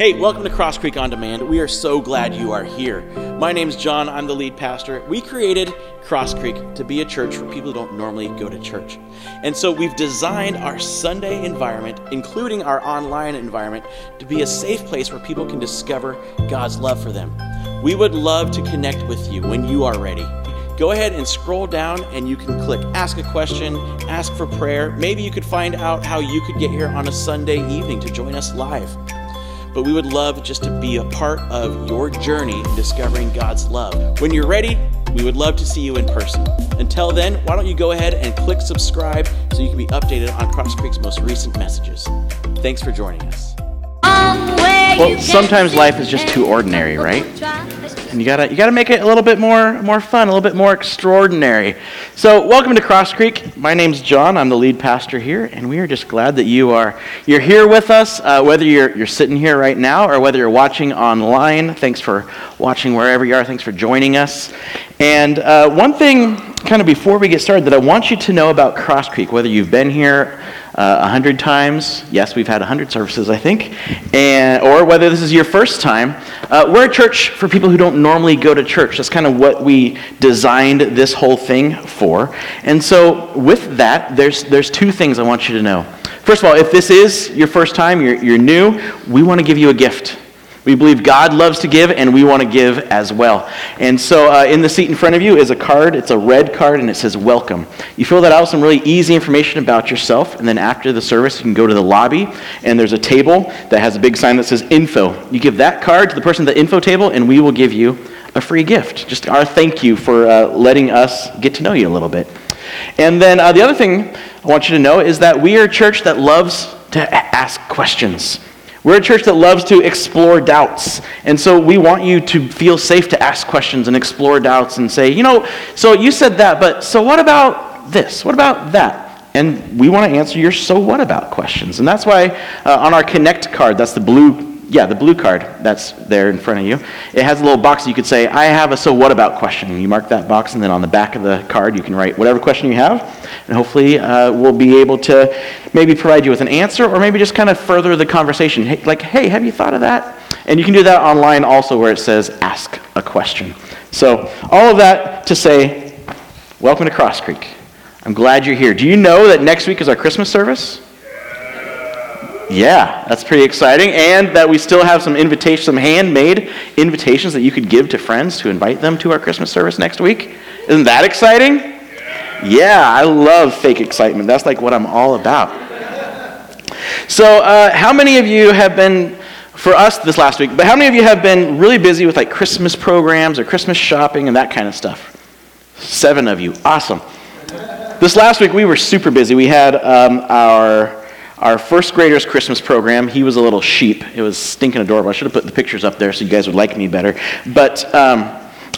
Hey, welcome to Crosscreek On Demand. We are so glad you are here. My name's John, I'm the lead pastor. We created Crosscreek to be a church for people who don't normally go to church. And so we've designed our Sunday environment, including our online environment, to be a safe place where people can discover God's love for them. We would love to connect with you when you are ready. Go ahead and scroll down and you can click ask a question, ask for prayer. Maybe you could find out how you could get here on a Sunday evening to join us live but we would love just to be a part of your journey in discovering God's love. When you're ready, we would love to see you in person. Until then, why don't you go ahead and click subscribe so you can be updated on Crosscreek's most recent messages. Thanks for joining us. Well, sometimes life is just too ordinary, right? And you gotta you gotta make it a little bit more more fun, a little bit more extraordinary. So, welcome to Crosscreek. My name's John. I'm the lead pastor here, and we are just glad that you are you're here with us. Uh, whether you're you're sitting here right now or whether you're watching online, thanks for watching wherever you are. Thanks for joining us. And uh, one thing, kind of before we get started, that I want you to know about Crosscreek, whether you've been here uh, a uh, hundred times. Yes, we've had a hundred services, I think. And, or whether this is your first time. Uh, we're a church for people who don't normally go to church. That's kind of what we designed this whole thing for. And so, with that, there's, there's two things I want you to know. First of all, if this is your first time, you're, you're new, we want to give you a gift. We believe God loves to give, and we want to give as well. And so, uh, in the seat in front of you is a card. It's a red card, and it says "Welcome." You fill that out with some really easy information about yourself, and then after the service, you can go to the lobby, and there's a table that has a big sign that says "Info." You give that card to the person at the info table, and we will give you a free gift. Just our thank you for uh, letting us get to know you a little bit. And then uh, the other thing I want you to know is that we are a church that loves to ask questions. We're a church that loves to explore doubts. And so we want you to feel safe to ask questions and explore doubts and say, you know, so you said that, but so what about this? What about that? And we want to answer your so what about questions. And that's why uh, on our Connect card, that's the blue yeah, the blue card that's there in front of you. It has a little box you could say, I have a so what about question. You mark that box, and then on the back of the card, you can write whatever question you have. And hopefully, uh, we'll be able to maybe provide you with an answer or maybe just kind of further the conversation. Hey, like, hey, have you thought of that? And you can do that online also where it says ask a question. So, all of that to say, welcome to Crosscreek. I'm glad you're here. Do you know that next week is our Christmas service? Yeah, that's pretty exciting. And that we still have some invitations, some handmade invitations that you could give to friends to invite them to our Christmas service next week. Isn't that exciting? Yeah, I love fake excitement. That's like what I'm all about. So, uh, how many of you have been, for us this last week, but how many of you have been really busy with like Christmas programs or Christmas shopping and that kind of stuff? Seven of you. Awesome. This last week we were super busy. We had um, our our first grader's Christmas program, he was a little sheep. It was stinking adorable. I should have put the pictures up there so you guys would like me better. But um,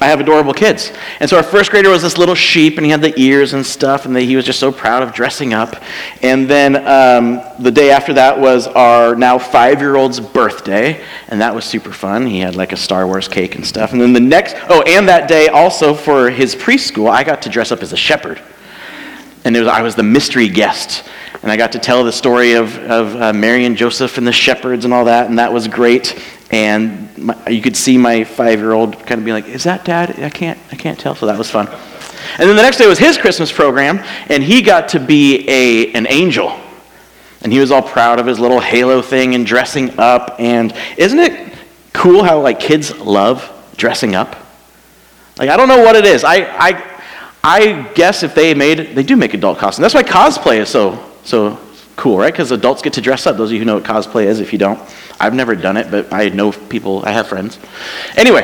I have adorable kids. And so our first grader was this little sheep, and he had the ears and stuff, and he was just so proud of dressing up. And then um, the day after that was our now five year old's birthday, and that was super fun. He had like a Star Wars cake and stuff. And then the next, oh, and that day also for his preschool, I got to dress up as a shepherd. And was, I was the mystery guest and I got to tell the story of, of uh, Mary and Joseph and the shepherds and all that, and that was great. And my, you could see my five-year-old kind of be like, "Is that Dad? I can't, I can't tell." So that was fun. And then the next day was his Christmas program, and he got to be a an angel, and he was all proud of his little halo thing and dressing up. And isn't it cool how like kids love dressing up? Like I don't know what it is. I I I guess if they made, they do make adult costumes. That's why cosplay is so so cool, right? Because adults get to dress up. Those of you who know what cosplay is, if you don't, I've never done it, but I know people, I have friends. Anyway.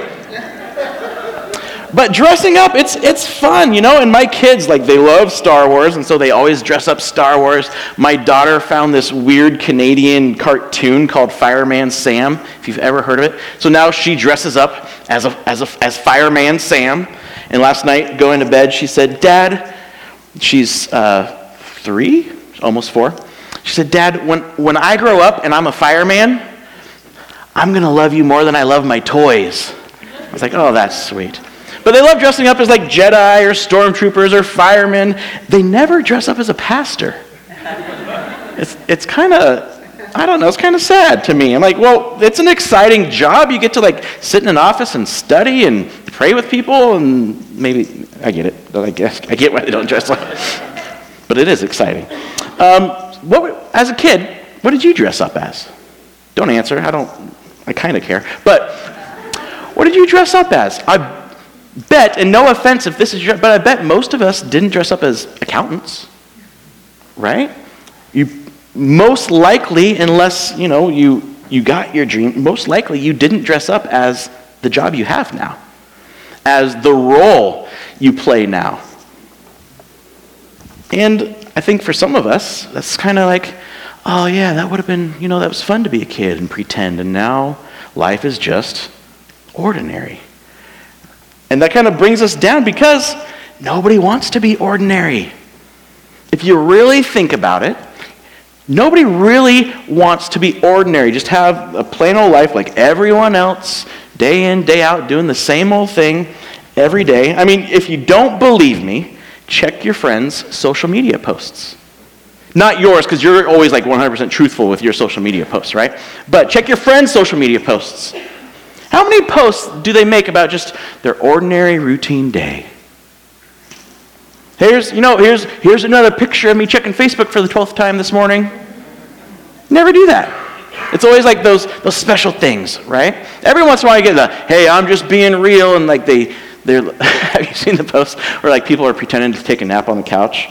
but dressing up, it's, it's fun, you know? And my kids, like, they love Star Wars, and so they always dress up Star Wars. My daughter found this weird Canadian cartoon called Fireman Sam, if you've ever heard of it. So now she dresses up as, a, as, a, as Fireman Sam. And last night, going to bed, she said, Dad, she's uh, three, almost four. She said, Dad, when, when I grow up and I'm a fireman, I'm going to love you more than I love my toys. I was like, oh, that's sweet. But they love dressing up as like Jedi or stormtroopers or firemen. They never dress up as a pastor. It's, it's kind of I don't know, it's kind of sad to me. I'm like, well, it's an exciting job. You get to like sit in an office and study and pray with people, and maybe, I get it. I guess I get why they don't dress like But it is exciting. Um, what, as a kid, what did you dress up as? Don't answer. I don't, I kind of care. But what did you dress up as? I bet, and no offense if this is your, but I bet most of us didn't dress up as accountants, right? You most likely, unless you know you you got your dream, most likely you didn't dress up as the job you have now, as the role you play now. And I think for some of us, that's kind of like, oh yeah, that would have been, you know, that was fun to be a kid and pretend, and now life is just ordinary. And that kind of brings us down because nobody wants to be ordinary. If you really think about it, nobody really wants to be ordinary. Just have a plain old life like everyone else, day in, day out, doing the same old thing every day. I mean, if you don't believe me, check your friends' social media posts. Not yours, because you're always like 100% truthful with your social media posts, right? But check your friends' social media posts. How many posts do they make about just their ordinary routine day? Here's, you know, here's, here's another picture of me checking Facebook for the 12th time this morning. Never do that. It's always like those, those special things, right? Every once in a while you get the, hey, I'm just being real, and like they, they're, have you seen the posts where like people are pretending to take a nap on the couch?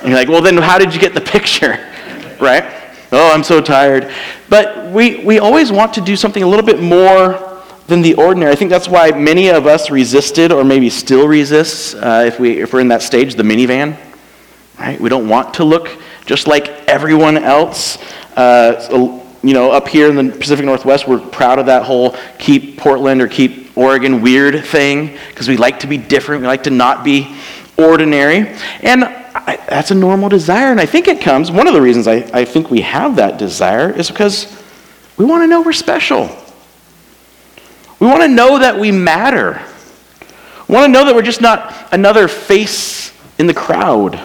And you're like, well, then how did you get the picture, right? Oh, I'm so tired. But we, we always want to do something a little bit more than the ordinary. I think that's why many of us resisted, or maybe still resist, uh, if, we, if we're in that stage, the minivan. Right? We don't want to look just like everyone else. Uh, you know, up here in the Pacific Northwest, we're proud of that whole keep Portland or keep Oregon weird thing because we like to be different. We like to not be ordinary. And I, that's a normal desire. And I think it comes, one of the reasons I, I think we have that desire is because we want to know we're special. We want to know that we matter. We want to know that we're just not another face in the crowd.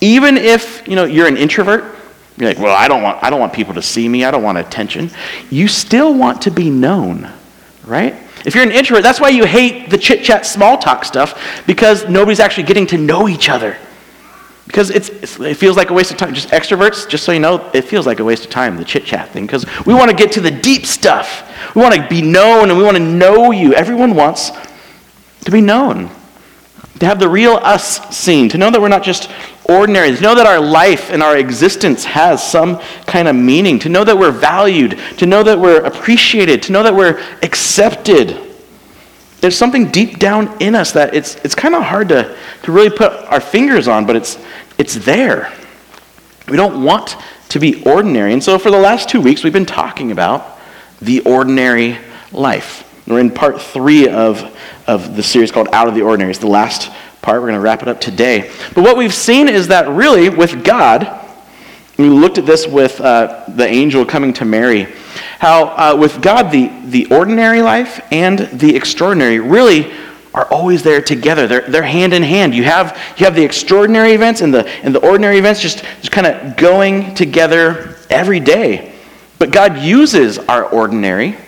Even if, you know, you're an introvert, you're like, well, I don't want, I don't want people to see me. I don't want attention. You still want to be known, right? If you're an introvert, that's why you hate the chit chat, small talk stuff, because nobody's actually getting to know each other. Because it's, it feels like a waste of time. Just extroverts, just so you know, it feels like a waste of time, the chit chat thing, because we want to get to the deep stuff. We want to be known and we want to know you. Everyone wants to be known, to have the real us seen, to know that we're not just ordinary, to know that our life and our existence has some kind of meaning, to know that we're valued, to know that we're appreciated, to know that we're accepted there's something deep down in us that it's, it's kind of hard to, to really put our fingers on, but it's, it's there. We don't want to be ordinary. And so for the last two weeks, we've been talking about the ordinary life. We're in part three of, of the series called Out of the Ordinary. It's the last part. We're going to wrap it up today. But what we've seen is that really, with God, we looked at this with uh, the angel coming to Mary how uh, with God, the, the ordinary life and the extraordinary really are always there together. They're, they're hand in hand. You have, you have the extraordinary events and the, and the ordinary events just, just kind of going together every day. But God uses our ordinary,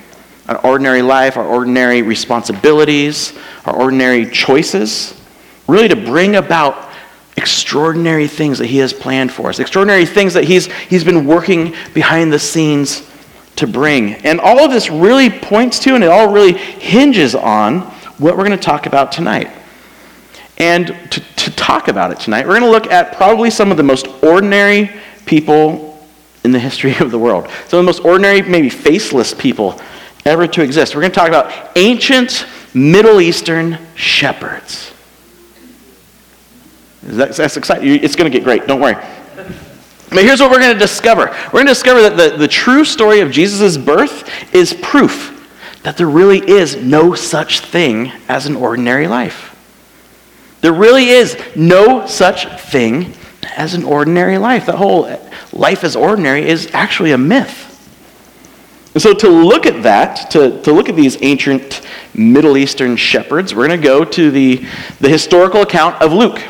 our ordinary life, our ordinary responsibilities, our ordinary choices, really to bring about extraordinary things that He has planned for us, extraordinary things that He's, he's been working behind the scenes to bring. And all of this really points to, and it all really hinges on what we're going to talk about tonight. And to, to talk about it tonight, we're going to look at probably some of the most ordinary people in the history of the world. Some of the most ordinary, maybe faceless people ever to exist. We're going to talk about ancient Middle Eastern shepherds. That's, that's exciting. It's going to get great. Don't worry. But here's what we're going to discover we're going to discover that the, the true story of Jesus' birth is proof that there really is no such thing as an ordinary life. There really is no such thing as an ordinary life. The whole life as ordinary is actually a myth. And so, to look at that, to, to look at these ancient Middle Eastern shepherds, we're going to go to the, the historical account of Luke.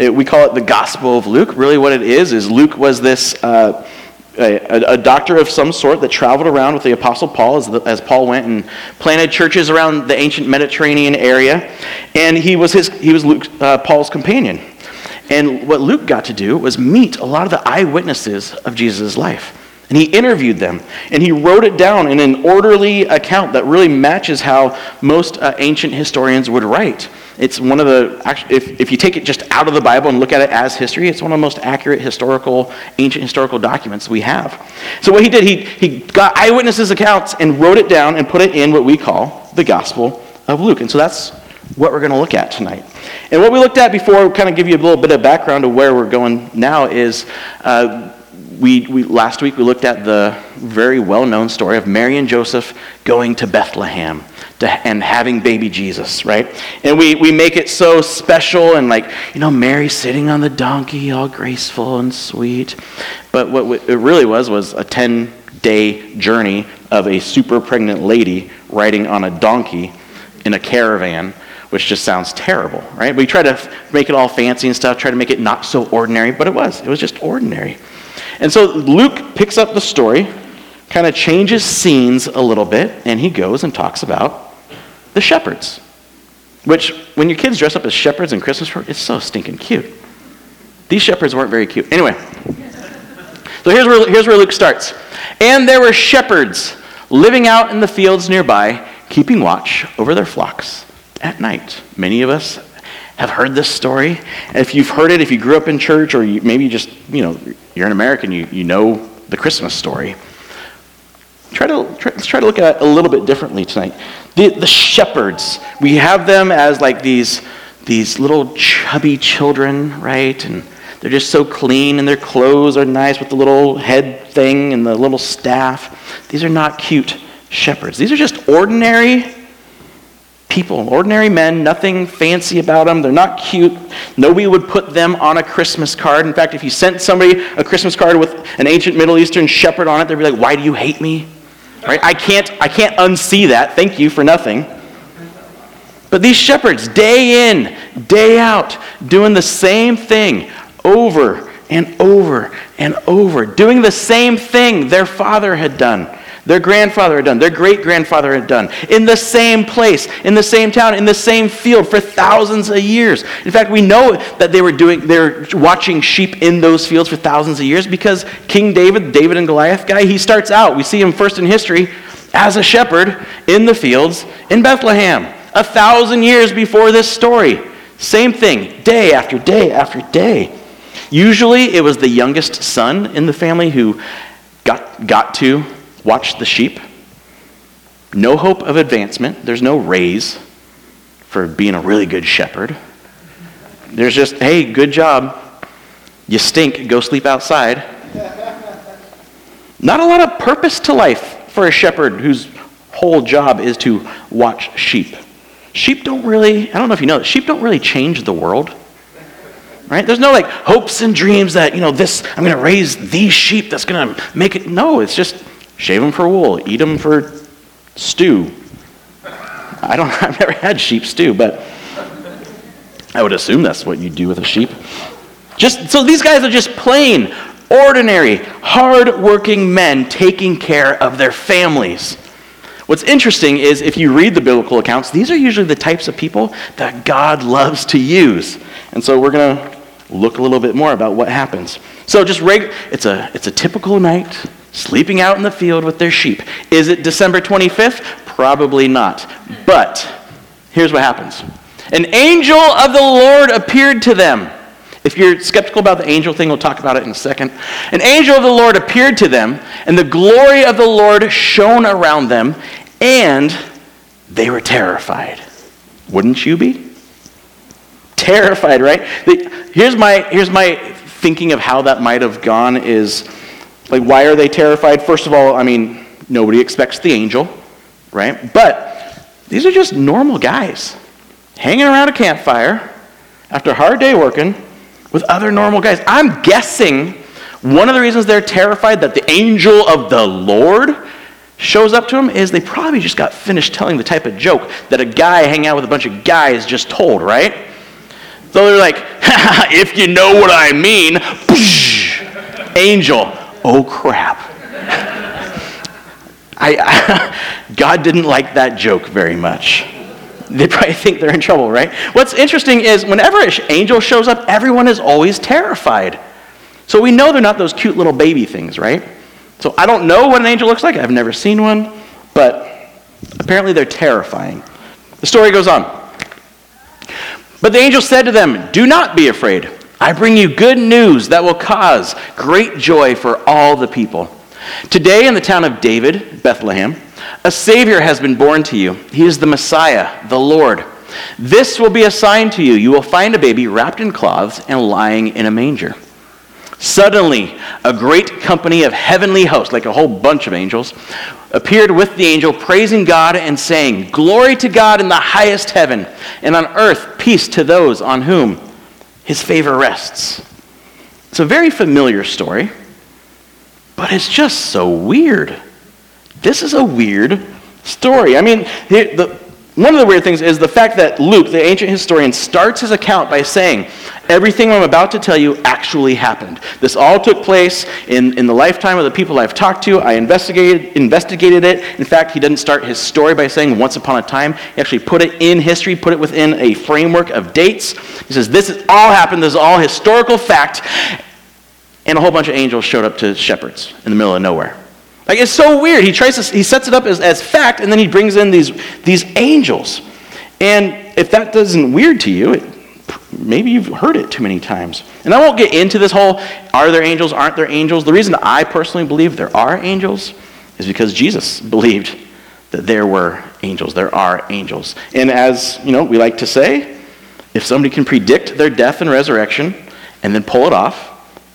It, we call it the Gospel of Luke. Really, what it is, is Luke was this uh, a, a, doctor of some sort that traveled around with the Apostle Paul as, the, as, Paul went and planted churches around the ancient Mediterranean area. And he was, his, he was Luke, uh, Paul's companion. And what Luke got to do was meet a lot of the eyewitnesses of Jesus' life. And he interviewed them. And he wrote it down in an orderly account that really matches how most uh, ancient historians would write. It's one of the, if, if you take it just out of the Bible and look at it as history, it's one of the most accurate historical, ancient historical documents we have. So what he did, he, he got eyewitnesses' accounts and wrote it down and put it in what we call the Gospel of Luke. And so that's what we're going to look at tonight. And what we looked at before, kind of give you a little bit of background of where we're going now, is uh, we, we, last week we looked at the very well known story of Mary and Joseph going to Bethlehem to, and having baby Jesus, right? And we, we make it so special and like, you know, Mary sitting on the donkey, all graceful and sweet. But what it really was was a 10 day journey of a super pregnant lady riding on a donkey in a caravan which just sounds terrible, right? We try to make it all fancy and stuff, try to make it not so ordinary, but it was. It was just ordinary. And so Luke picks up the story, kind of changes scenes a little bit, and he goes and talks about the shepherds. Which, when your kids dress up as shepherds in Christmas, it's so stinking cute. These shepherds weren't very cute. Anyway, so here's where, here's where Luke starts. And there were shepherds living out in the fields nearby, keeping watch over their flocks at night. Many of us have heard this story. If you've heard it, if you grew up in church, or you, maybe just, you know, you're an American, you, you know the Christmas story. Try to, try, let's try to look at it a little bit differently tonight. The, the shepherds, we have them as like these, these little chubby children, right? And they're just so clean, and their clothes are nice with the little head thing and the little staff. These are not cute shepherds. These are just ordinary people, ordinary men, nothing fancy about them. They're not cute. Nobody would put them on a Christmas card. In fact, if you sent somebody a Christmas card with an ancient Middle Eastern shepherd on it, they'd be like, "Why do you hate me?" Right? I can't I can't unsee that. Thank you for nothing. But these shepherds, day in, day out, doing the same thing over and over and over, doing the same thing their father had done their grandfather had done, their great grandfather had done, in the same place, in the same town, in the same field for thousands of years. In fact, we know that they were doing, they were watching sheep in those fields for thousands of years because King David, David and Goliath guy, he starts out, we see him first in history as a shepherd in the fields in Bethlehem, a thousand years before this story. Same thing, day after day after day. Usually it was the youngest son in the family who got, got to watch the sheep. No hope of advancement. There's no raise for being a really good shepherd. There's just, hey, good job. You stink, go sleep outside. Not a lot of purpose to life for a shepherd whose whole job is to watch sheep. Sheep don't really, I don't know if you know this, sheep don't really change the world. Right? There's no like hopes and dreams that, you know, this, I'm going to raise these sheep that's going to make it. No, it's just shave them for wool, eat them for stew. I don't, I've never had sheep stew, but I would assume that's what you do with a sheep. Just so these guys are just plain, ordinary, hard-working men taking care of their families. What's interesting is if you read the biblical accounts, these are usually the types of people that God loves to use. And so we're going to look a little bit more about what happens. So just reg- it's a it's a typical night sleeping out in the field with their sheep. Is it December 25th? Probably not. But here's what happens An angel of the Lord appeared to them. If you're skeptical about the angel thing, we'll talk about it in a second. An angel of the Lord appeared to them, and the glory of the Lord shone around them, and they were terrified. Wouldn't you be? Terrified, right? Here's my, here's my thinking of how that might have gone is like, why are they terrified? First of all, I mean, nobody expects the angel, right? But these are just normal guys hanging around a campfire after a hard day working with other normal guys. I'm guessing one of the reasons they're terrified that the angel of the Lord shows up to them is they probably just got finished telling the type of joke that a guy hanging out with a bunch of guys just told, right? So they're like, if you know what I mean, angel oh crap. I, I, God didn't like that joke very much. They probably think they're in trouble, right? What's interesting is whenever an angel shows up, everyone is always terrified. So we know they're not those cute little baby things, right? So I don't know what an angel looks like. I've never seen one, but apparently they're terrifying. The story goes on. But the angel said to them, Do not be afraid. I bring you good news that will cause great joy for all the people. Today, in the town of David, Bethlehem, a Savior has been born to you. He is the Messiah, the Lord. This will be a sign to you. You will find a baby wrapped in cloths and lying in a manger. Suddenly, a great company of heavenly hosts, like a whole bunch of angels, appeared with the angel, praising God and saying, Glory to God in the highest heaven, and on earth peace to those on whom his favor rests. It's a very familiar story, but it's just so weird. This is a weird story. I mean, the, one of the weird things is the fact that Luke, the ancient historian, starts his account by saying, Everything I'm about to tell you actually happened. This all took place in, in the lifetime of the people I've talked to. I investigated, investigated it. In fact, he didn't start his story by saying once upon a time. He actually put it in history, put it within a framework of dates. He says, This is all happened. This is all historical fact. And a whole bunch of angels showed up to shepherds in the middle of nowhere. Like, it's so weird. He, tries to, he sets it up as, as fact, and then he brings in these, these angels. And if that doesn't weird to you, it, maybe you've heard it too many times. And I won't get into this whole are there angels, aren't there angels. The reason I personally believe there are angels is because Jesus believed that there were angels. There are angels. And as, you know, we like to say, if somebody can predict their death and resurrection and then pull it off,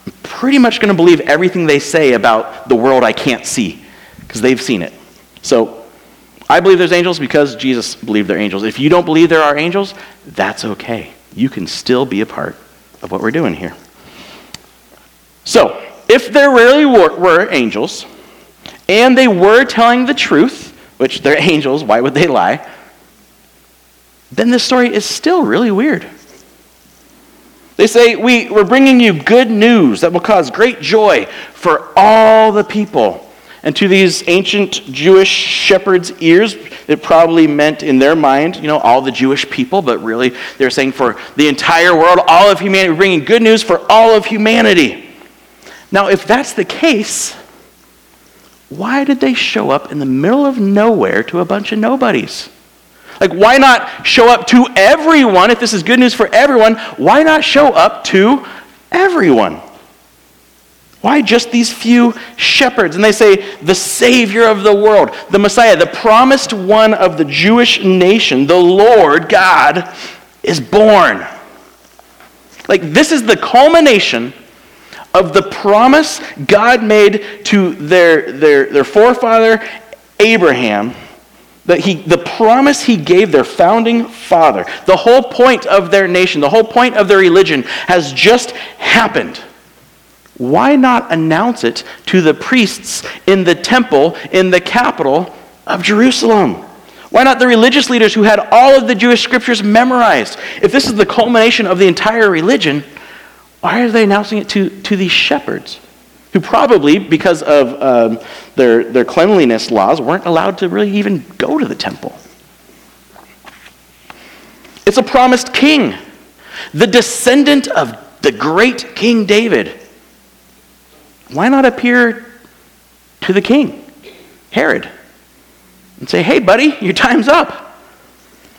I'm pretty much going to believe everything they say about the world I can't see because they've seen it. So I believe there's angels because Jesus believed they're angels. If you don't believe there are angels, that's okay you can still be a part of what we're doing here. So, if there really were, were angels, and they were telling the truth, which they're angels, why would they lie? Then this story is still really weird. They say, we, We're bringing you good news that will cause great joy for all the people. And to these ancient Jewish shepherds' ears, it probably meant in their mind, you know, all the Jewish people, but really they're saying for the entire world, all of humanity, We're bringing good news for all of humanity. Now, if that's the case, why did they show up in the middle of nowhere to a bunch of nobodies? Like, why not show up to everyone? If this is good news for everyone, why not show up to everyone? Why just these few shepherds? And they say, the Savior of the world, the Messiah, the promised one of the Jewish nation, the Lord God, is born. Like, this is the culmination of the promise God made to their, their, their forefather Abraham. That he, the promise he gave their founding father, the whole point of their nation, the whole point of their religion has just happened why not announce it to the priests in the temple in the capital of Jerusalem? Why not the religious leaders who had all of the Jewish scriptures memorized? If this is the culmination of the entire religion, why are they announcing it to, to these shepherds? Who probably, because of um, their, their cleanliness laws, weren't allowed to really even go to the temple. It's a promised king, the descendant of the great King David why not appear to the king, Herod, and say, hey, buddy, your time's up?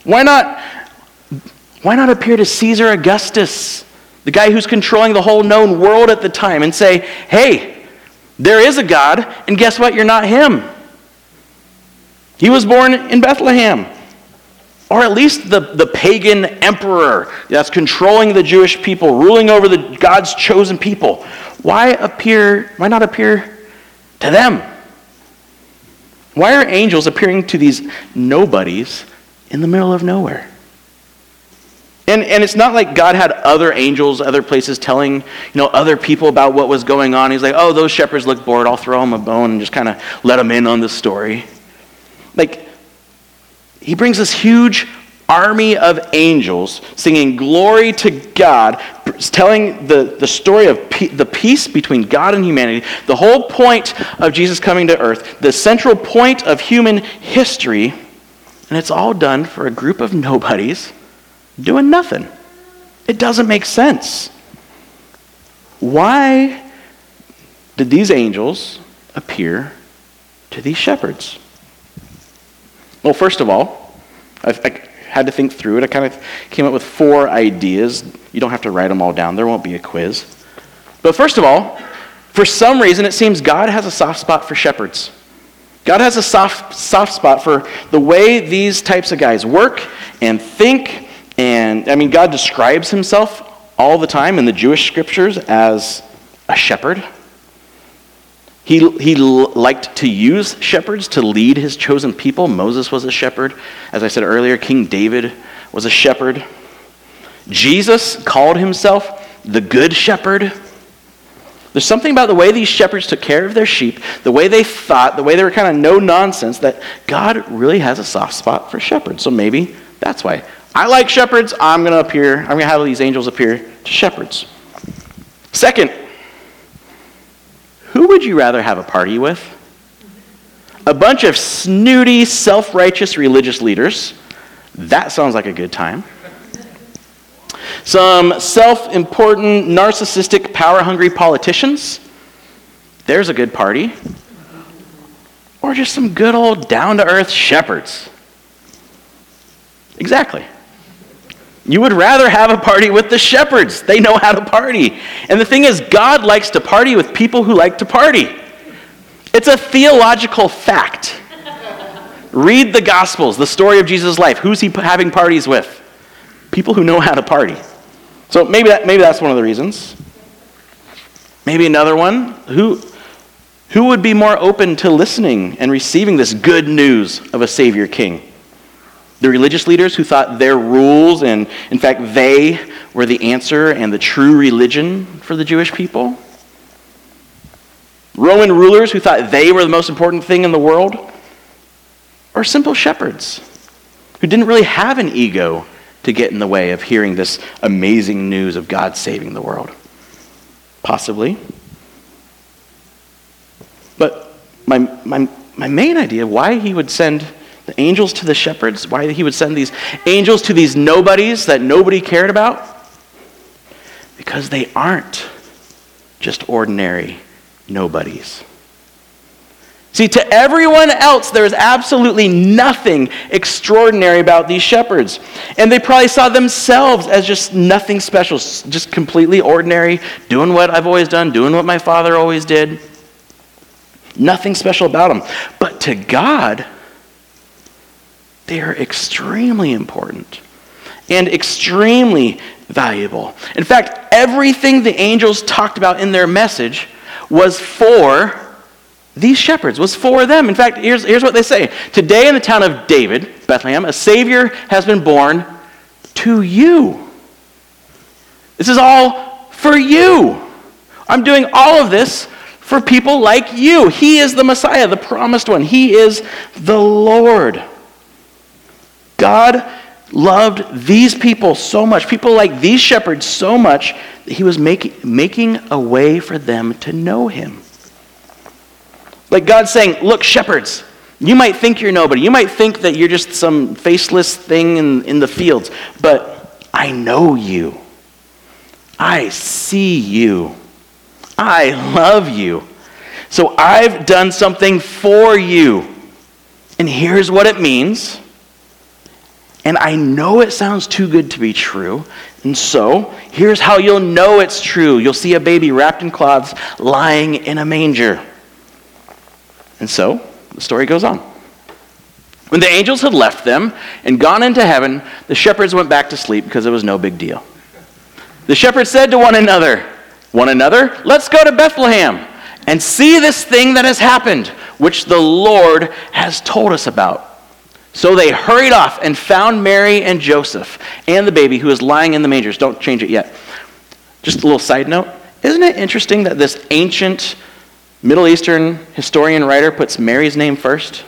Why not, why not appear to Caesar Augustus, the guy who's controlling the whole known world at the time, and say, hey, there is a God, and guess what? You're not him. He was born in Bethlehem. Or at least the, the pagan emperor that's controlling the Jewish people, ruling over the God's chosen people. Why appear, why not appear to them? Why are angels appearing to these nobodies in the middle of nowhere? And, and it's not like God had other angels, other places telling you know, other people about what was going on. He's like, oh, those shepherds look bored. I'll throw them a bone and just kind of let them in on the story. Like, he brings this huge army of angels singing glory to God, telling the, the story of pe- the peace between God and humanity, the whole point of Jesus coming to earth, the central point of human history, and it's all done for a group of nobodies doing nothing. It doesn't make sense. Why did these angels appear to these shepherds? Well, first of all, I, I had to think through it. I kind of came up with four ideas. You don't have to write them all down, there won't be a quiz. But first of all, for some reason, it seems God has a soft spot for shepherds. God has a soft, soft spot for the way these types of guys work and think. And I mean, God describes himself all the time in the Jewish scriptures as a shepherd. He, he liked to use shepherds to lead his chosen people. Moses was a shepherd. As I said earlier, King David was a shepherd. Jesus called himself the Good Shepherd. There's something about the way these shepherds took care of their sheep, the way they thought, the way they were kind of no nonsense, that God really has a soft spot for shepherds. So maybe that's why. I like shepherds. I'm going to appear, I'm going to have these angels appear to shepherds. Second, who would you rather have a party with? A bunch of snooty, self righteous religious leaders. That sounds like a good time. Some self important, narcissistic, power hungry politicians. There's a good party. Or just some good old down to earth shepherds. Exactly. You would rather have a party with the shepherds. They know how to party. And the thing is, God likes to party with people who like to party. It's a theological fact. Read the Gospels, the story of Jesus' life. Who's he having parties with? People who know how to party. So maybe, that, maybe that's one of the reasons. Maybe another one. Who, who would be more open to listening and receiving this good news of a Savior King? The religious leaders who thought their rules and, in fact, they were the answer and the true religion for the Jewish people. Roman rulers who thought they were the most important thing in the world. Or simple shepherds who didn't really have an ego to get in the way of hearing this amazing news of God saving the world. Possibly. But my, my, my main idea why he would send the angels to the shepherds, why he would send these angels to these nobodies that nobody cared about? Because they aren't just ordinary nobodies. See, to everyone else, there is absolutely nothing extraordinary about these shepherds. And they probably saw themselves as just nothing special, just completely ordinary, doing what I've always done, doing what my father always did. Nothing special about them. But to God, they are extremely important and extremely valuable. In fact, everything the angels talked about in their message was for these shepherds, was for them. In fact, here's, here's what they say Today in the town of David, Bethlehem, a Savior has been born to you. This is all for you. I'm doing all of this for people like you. He is the Messiah, the promised one. He is the Lord. God loved these people so much, people like these shepherds so much, that he was make, making a way for them to know him. Like God saying, Look, shepherds, you might think you're nobody. You might think that you're just some faceless thing in, in the fields, but I know you. I see you. I love you. So I've done something for you. And here's what it means and I know it sounds too good to be true. And so, here's how you'll know it's true you'll see a baby wrapped in cloths lying in a manger. And so, the story goes on. When the angels had left them and gone into heaven, the shepherds went back to sleep because it was no big deal. The shepherds said to one another, One another, let's go to Bethlehem and see this thing that has happened, which the Lord has told us about. So they hurried off and found Mary and Joseph and the baby who was lying in the mangers. Don't change it yet. Just a little side note. Isn't it interesting that this ancient Middle Eastern historian writer puts Mary's name first?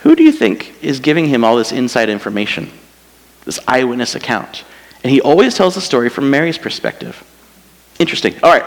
Who do you think is giving him all this inside information, this eyewitness account? And he always tells the story from Mary's perspective. Interesting. All right.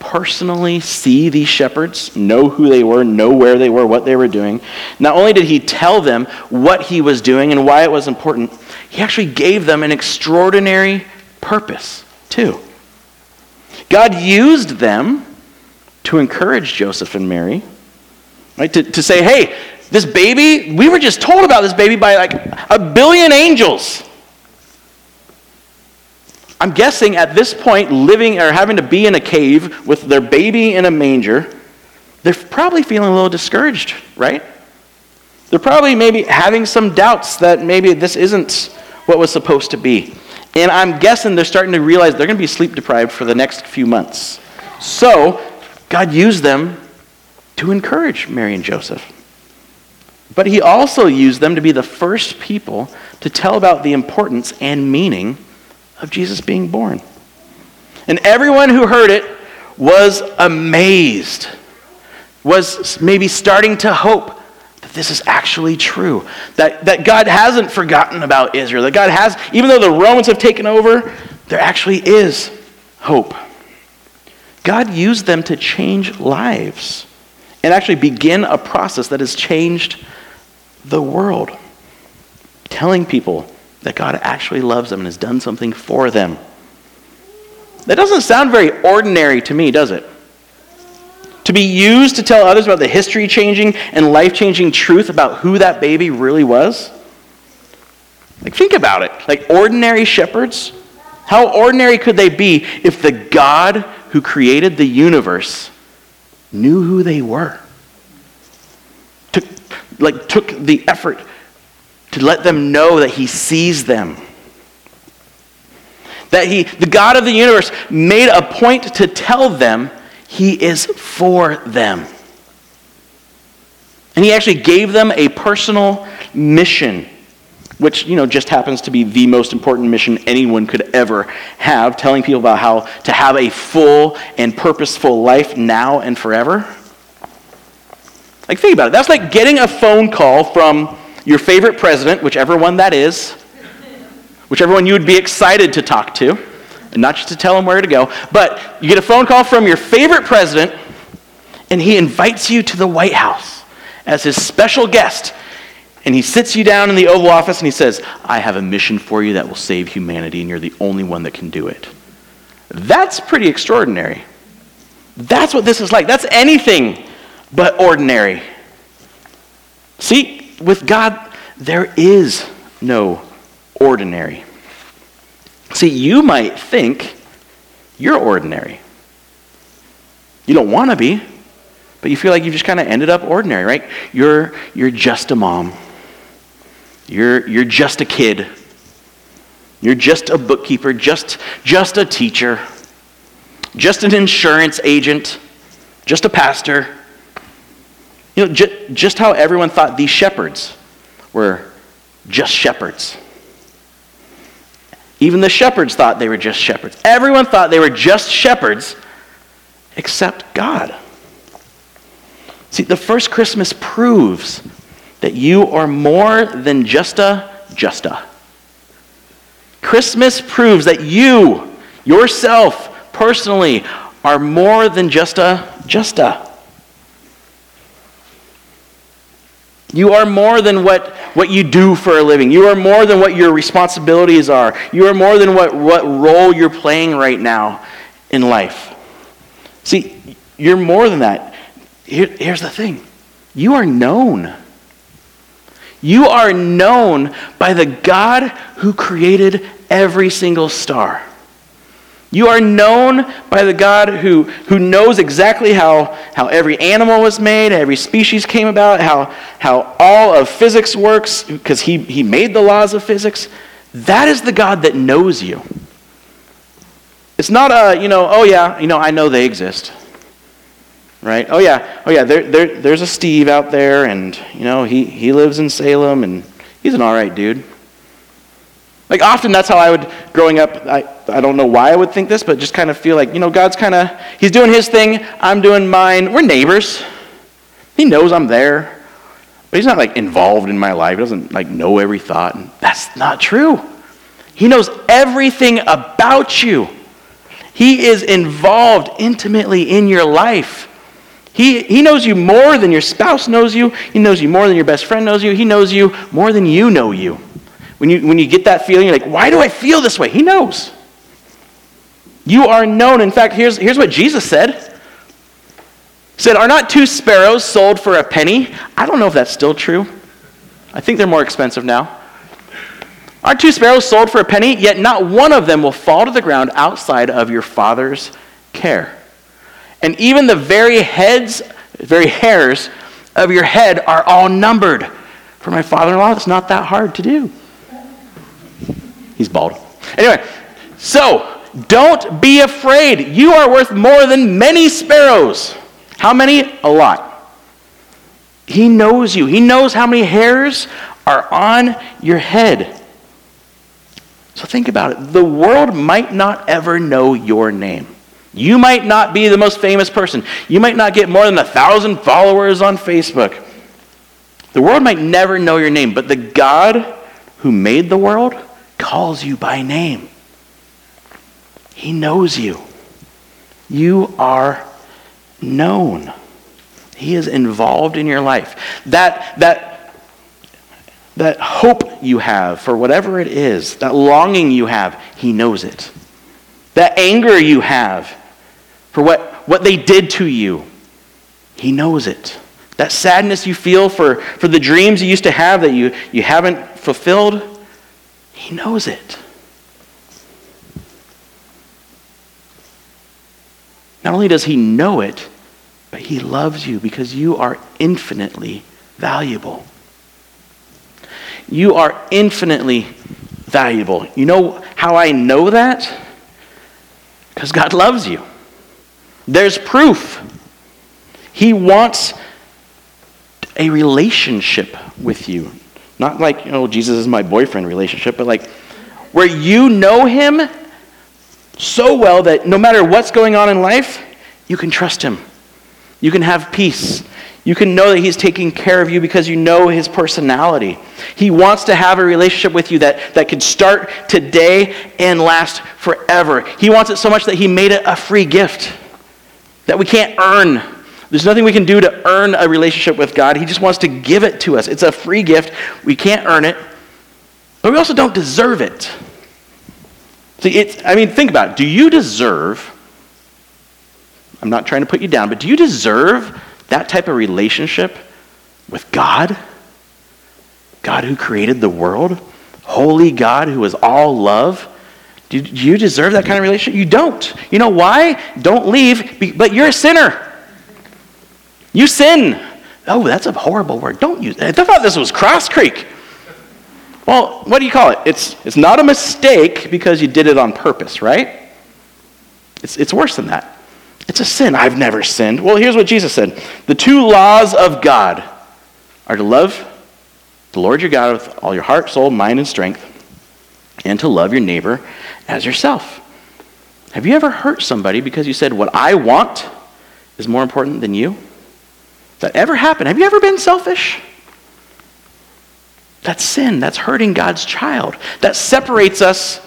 personally see these shepherds, know who they were, know where they were, what they were doing. Not only did he tell them what he was doing and why it was important, he actually gave them an extraordinary purpose, too. God used them to encourage Joseph and Mary, right? To, to say, hey, this baby, we were just told about this baby by like a billion angels. I'm guessing at this point, living or having to be in a cave with their baby in a manger, they're probably feeling a little discouraged, right? They're probably maybe having some doubts that maybe this isn't what was supposed to be. And I'm guessing they're starting to realize they're going to be sleep deprived for the next few months. So, God used them to encourage Mary and Joseph. But He also used them to be the first people to tell about the importance and meaning of Jesus being born. And everyone who heard it was amazed, was maybe starting to hope that this is actually true, that, that God hasn't forgotten about Israel, that God has, even though the Romans have taken over, there actually is hope. God used them to change lives and actually begin a process that has changed the world, telling people that God actually loves them and has done something for them. That doesn't sound very ordinary to me, does it? To be used to tell others about the history changing and life changing truth about who that baby really was? Like, think about it. Like, ordinary shepherds? How ordinary could they be if the God who created the universe knew who they were? Took, like, took the effort to let them know that he sees them. That he, the God of the universe, made a point to tell them he is for them. And he actually gave them a personal mission, which, you know, just happens to be the most important mission anyone could ever have, telling people about how to have a full and purposeful life now and forever. Like, think about it. That's like getting a phone call from your favorite president, whichever one that is, whichever one you would be excited to talk to, and not just to tell him where to go, but you get a phone call from your favorite president, and he invites you to the White House as his special guest. And he sits you down in the Oval Office and he says, I have a mission for you that will save humanity, and you're the only one that can do it. That's pretty extraordinary. That's what this is like. That's anything but ordinary. See, with God, there is no ordinary. See, you might think you're ordinary. You don't want to be, but you feel like you've just kind of ended up ordinary, right? You're, you're just a mom. You're, you're just a kid. You're just a bookkeeper, just, just a teacher, just an insurance agent, just a pastor. You know, just how everyone thought these shepherds were just shepherds. Even the shepherds thought they were just shepherds. Everyone thought they were just shepherds except God. See, the first Christmas proves that you are more than just a just a. Christmas proves that you, yourself, personally, are more than just a just a. You are more than what, what you do for a living. You are more than what your responsibilities are. You are more than what, what role you're playing right now in life. See, you're more than that. Here, here's the thing you are known. You are known by the God who created every single star. You are known by the God who, who knows exactly how, how every animal was made, every species came about, how, how all of physics works, because he, he made the laws of physics. That is the God that knows you. It's not a, you know, oh yeah, you know, I know they exist. Right? Oh yeah, oh yeah, there, there, there's a Steve out there, and, you know, he, he lives in Salem, and he's an all right dude. Like often that's how I would, growing up, I, I don't know why I would think this, but just kind of feel like, you know, God's kind of, he's doing his thing, I'm doing mine. We're neighbors. He knows I'm there. But he's not like involved in my life. He doesn't like know every thought. And that's not true. He knows everything about you. He is involved intimately in your life. He, he knows you more than your spouse knows you. He knows you more than your best friend knows you. He knows you more than you know you. When you, when you get that feeling, you're like, why do I feel this way? He knows. You are known. In fact, here's, here's what Jesus said. He said, Are not two sparrows sold for a penny? I don't know if that's still true. I think they're more expensive now. Are two sparrows sold for a penny? Yet not one of them will fall to the ground outside of your Father's care. And even the very heads, very hairs of your head are all numbered. For my father in law, it's not that hard to do. He's bald. Anyway, so don't be afraid. You are worth more than many sparrows. How many? A lot. He knows you, He knows how many hairs are on your head. So think about it. The world might not ever know your name. You might not be the most famous person. You might not get more than a thousand followers on Facebook. The world might never know your name, but the God who made the world calls you by name. He knows you. You are known. He is involved in your life. That, that, that hope you have for whatever it is, that longing you have, He knows it. That anger you have for what, what they did to you, He knows it. That sadness you feel for, for the dreams you used to have that you, you haven't fulfilled, he knows it. Not only does He know it, but He loves you because you are infinitely valuable. You are infinitely valuable. You know how I know that? Because God loves you. There's proof. He wants a relationship with you. Not like, you know, Jesus is my boyfriend relationship, but like where you know him so well that no matter what's going on in life, you can trust him. You can have peace. You can know that he's taking care of you because you know his personality. He wants to have a relationship with you that, that could start today and last forever. He wants it so much that he made it a free gift that we can't earn there's nothing we can do to earn a relationship with God. He just wants to give it to us. It's a free gift. We can't earn it, but we also don't deserve it. See, it's, I mean, think about it. Do you deserve, I'm not trying to put you down, but do you deserve that type of relationship with God? God who created the world? Holy God who is all love? Do you deserve that kind of relationship? You don't. You know why? Don't leave, but you're a sinner. You sin. Oh, that's a horrible word. Don't use it. I thought this was Crosscreek. Well, what do you call it? It's, it's not a mistake because you did it on purpose, right? It's, it's worse than that. It's a sin. I've never sinned. Well, here's what Jesus said The two laws of God are to love the Lord your God with all your heart, soul, mind, and strength, and to love your neighbor as yourself. Have you ever hurt somebody because you said, What I want is more important than you? That ever happened? Have you ever been selfish? That's sin. That's hurting God's child. That separates us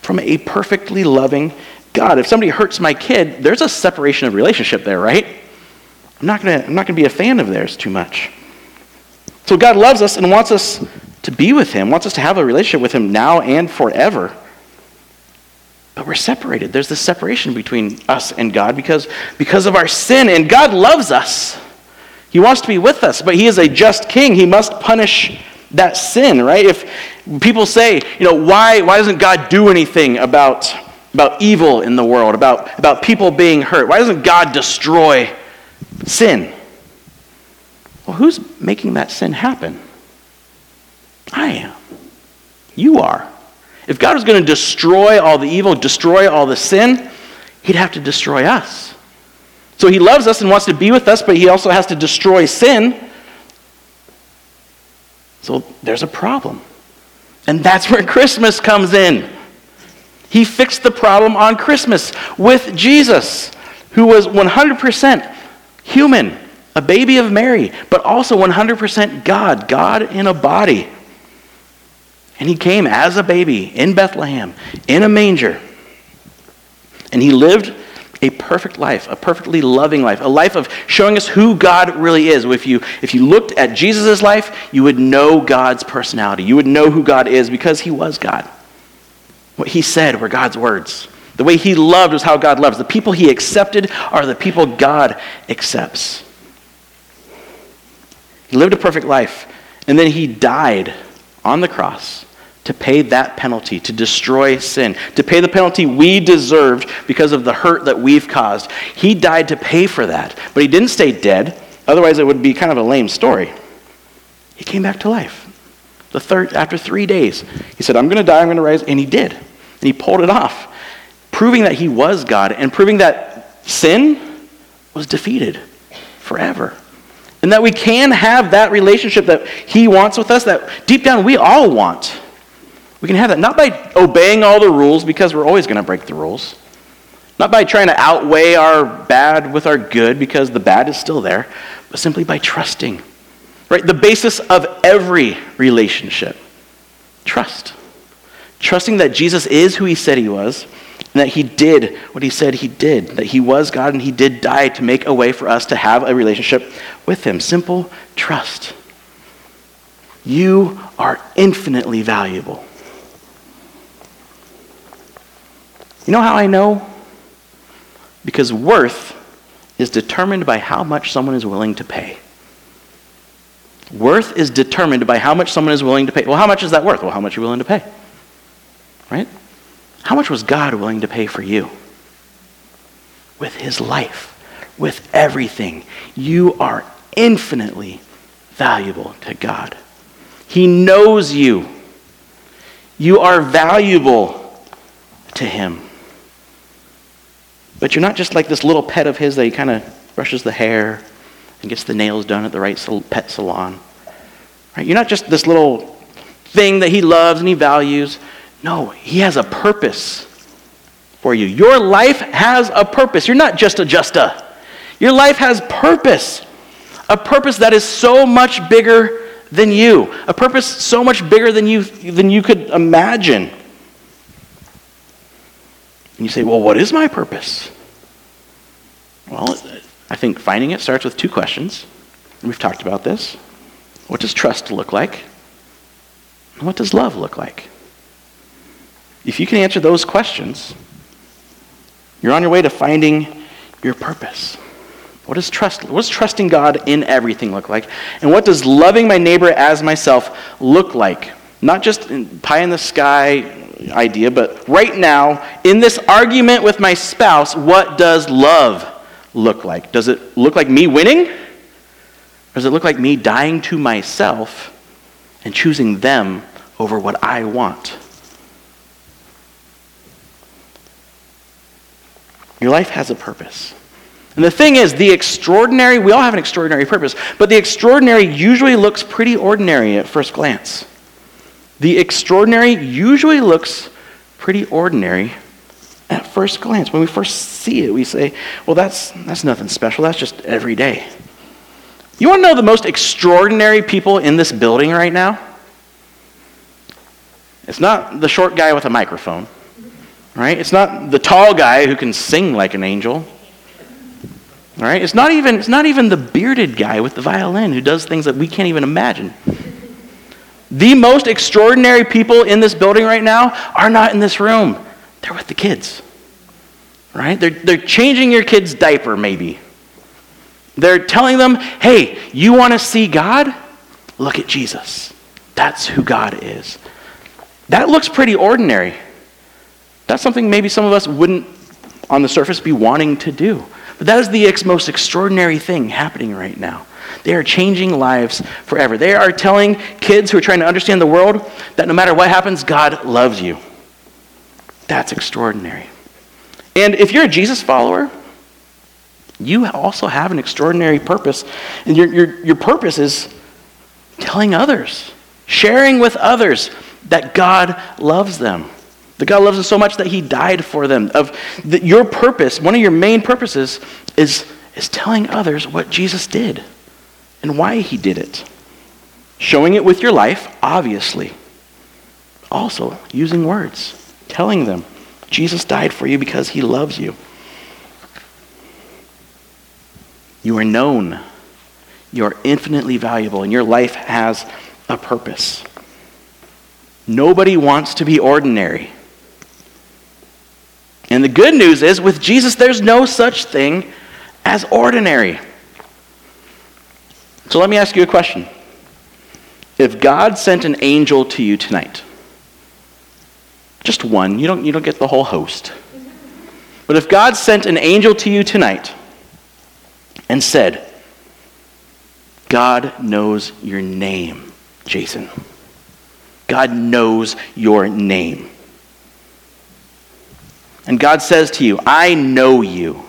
from a perfectly loving God. If somebody hurts my kid, there's a separation of relationship there, right? I'm not gonna, I'm not gonna be a fan of theirs too much. So God loves us and wants us to be with Him, wants us to have a relationship with Him now and forever. But we're separated. There's this separation between us and God because, because of our sin. And God loves us. He wants to be with us, but He is a just king. He must punish that sin, right? If people say, you know, why, why doesn't God do anything about, about evil in the world, about, about people being hurt? Why doesn't God destroy sin? Well, who's making that sin happen? I am. You are. If God was going to destroy all the evil, destroy all the sin, he'd have to destroy us. So he loves us and wants to be with us, but he also has to destroy sin. So there's a problem. And that's where Christmas comes in. He fixed the problem on Christmas with Jesus, who was 100% human, a baby of Mary, but also 100% God, God in a body. And he came as a baby in Bethlehem, in a manger. And he lived a perfect life, a perfectly loving life, a life of showing us who God really is. If you, if you looked at Jesus' life, you would know God's personality. You would know who God is because he was God. What he said were God's words. The way he loved was how God loves. The people he accepted are the people God accepts. He lived a perfect life, and then he died on the cross to pay that penalty, to destroy sin, to pay the penalty we deserved because of the hurt that we've caused. He died to pay for that, but he didn't stay dead. Otherwise, it would be kind of a lame story. He came back to life. The third, after three days, he said, I'm going to die, I'm going to rise, and he did. And he pulled it off, proving that he was God and proving that sin was defeated forever. And that we can have that relationship that he wants with us, that deep down we all want. We can have that not by obeying all the rules, because we're always going to break the rules. Not by trying to outweigh our bad with our good, because the bad is still there, but simply by trusting. Right? The basis of every relationship trust. Trusting that Jesus is who he said he was, and that he did what he said he did, that he was God and he did die to make a way for us to have a relationship with him. Simple trust. You are infinitely valuable. You know how I know? Because worth is determined by how much someone is willing to pay. Worth is determined by how much someone is willing to pay. Well, how much is that worth? Well, how much are you willing to pay? Right? How much was God willing to pay for you? With his life, with everything. You are infinitely valuable to God. He knows you. You are valuable to him. But you're not just like this little pet of his that he kind of brushes the hair and gets the nails done at the right pet salon. Right? You're not just this little thing that he loves and he values. No, he has a purpose for you. Your life has a purpose. You're not just a justa. Your life has purpose. A purpose that is so much bigger than you. A purpose so much bigger than you than you could imagine. And you say, well, what is my purpose? Well, I think finding it starts with two questions. We've talked about this. What does trust look like? What does love look like? If you can answer those questions, you're on your way to finding your purpose. What does trust what does trusting God in everything look like? And what does loving my neighbor as myself look like? Not just pie in the sky idea, but right now, in this argument with my spouse, what does love look like? Does it look like me winning? Or does it look like me dying to myself and choosing them over what I want? Your life has a purpose. And the thing is, the extraordinary, we all have an extraordinary purpose, but the extraordinary usually looks pretty ordinary at first glance. The extraordinary usually looks pretty ordinary at first glance. When we first see it, we say, well, that's, that's nothing special. That's just every day. You want to know the most extraordinary people in this building right now? It's not the short guy with a microphone, right? It's not the tall guy who can sing like an angel. Right? It's not even it's not even the bearded guy with the violin who does things that we can't even imagine. The most extraordinary people in this building right now are not in this room. They're with the kids. Right? They're, they're changing your kid's diaper, maybe. They're telling them, hey, you want to see God? Look at Jesus. That's who God is. That looks pretty ordinary. That's something maybe some of us wouldn't, on the surface, be wanting to do. But that is the ex- most extraordinary thing happening right now. They are changing lives forever. They are telling kids who are trying to understand the world that no matter what happens, God loves you. That's extraordinary. And if you're a Jesus follower, you also have an extraordinary purpose. And your, your, your purpose is telling others, sharing with others that God loves them. That God loves them so much that He died for them. Of the, your purpose, one of your main purposes, is, is telling others what Jesus did and why He did it. Showing it with your life, obviously. Also, using words, telling them Jesus died for you because He loves you. You are known. You are infinitely valuable, and your life has a purpose. Nobody wants to be ordinary. And the good news is, with Jesus, there's no such thing as ordinary. So let me ask you a question. If God sent an angel to you tonight, just one, you don't, you don't get the whole host. But if God sent an angel to you tonight and said, God knows your name, Jason. God knows your name. And God says to you, I know you.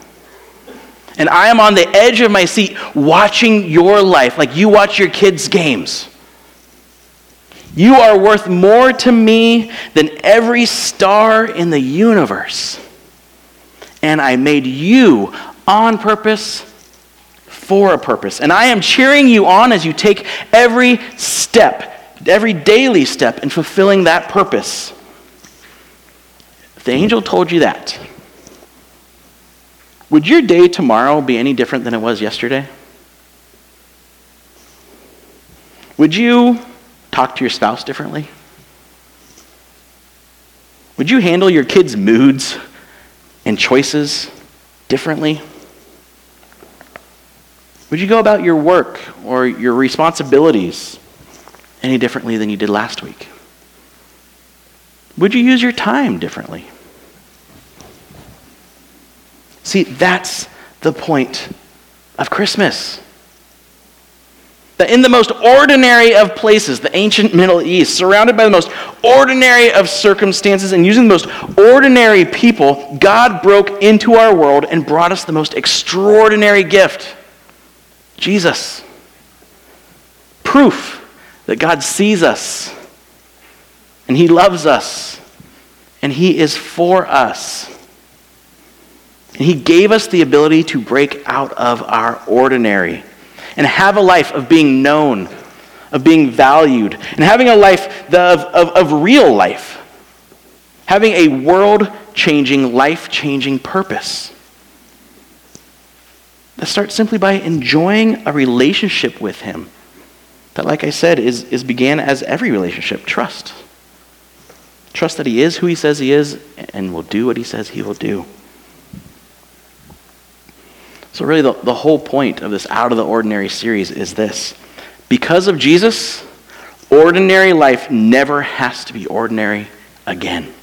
And I am on the edge of my seat watching your life like you watch your kids' games. You are worth more to me than every star in the universe. And I made you on purpose for a purpose. And I am cheering you on as you take every step, every daily step in fulfilling that purpose If the angel told you that, would your day tomorrow be any different than it was yesterday? Would you talk to your spouse differently? Would you handle your kids' moods and choices differently? Would you go about your work or your responsibilities any differently than you did last week? Would you use your time differently? See, that's the point of Christmas. That in the most ordinary of places, the ancient Middle East, surrounded by the most ordinary of circumstances and using the most ordinary people, God broke into our world and brought us the most extraordinary gift Jesus. Proof that God sees us and He loves us and He is for us. And He gave us the ability to break out of our ordinary and have a life of being known, of being valued, and having a life of, of, of real life. Having a world changing, life changing purpose. That starts simply by enjoying a relationship with Him. That, like I said, is, is began as every relationship trust. Trust that He is who He says He is and will do what He says He will do. So, really, the, the whole point of this Out of the Ordinary series is this because of Jesus, ordinary life never has to be ordinary again.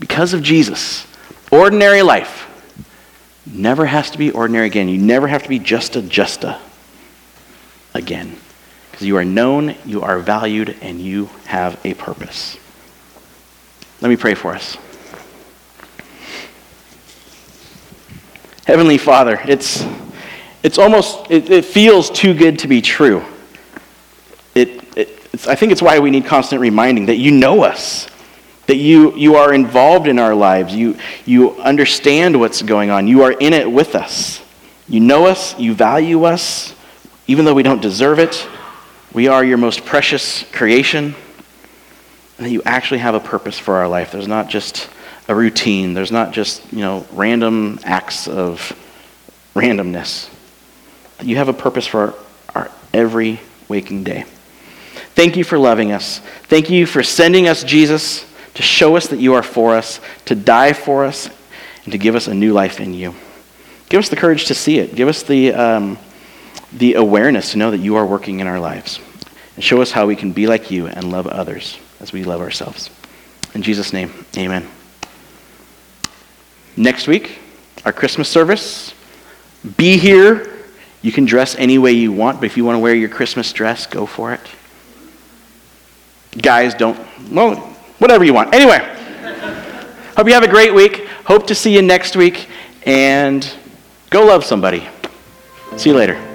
Because of Jesus, ordinary life never has to be ordinary again. You never have to be just a justa again. Because you are known, you are valued, and you have a purpose. Let me pray for us. Heavenly Father, it's, it's almost, it, it feels too good to be true. It, it, I think it's why we need constant reminding that you know us, that you, you are involved in our lives, you, you understand what's going on, you are in it with us. You know us, you value us, even though we don't deserve it. We are your most precious creation, and that you actually have a purpose for our life. There's not just a routine. There's not just, you know, random acts of randomness. You have a purpose for our, our every waking day. Thank you for loving us. Thank you for sending us Jesus to show us that you are for us, to die for us, and to give us a new life in you. Give us the courage to see it. Give us the, um, the awareness to know that you are working in our lives. And show us how we can be like you and love others as we love ourselves. In Jesus' name, amen. Next week, our Christmas service. Be here You can dress any way you want, but if you want to wear your Christmas dress, go for it. Guys, don't, well, whatever you want. Anyway, hope you have a great week. Hope to see you next week, and go love somebody. See you later.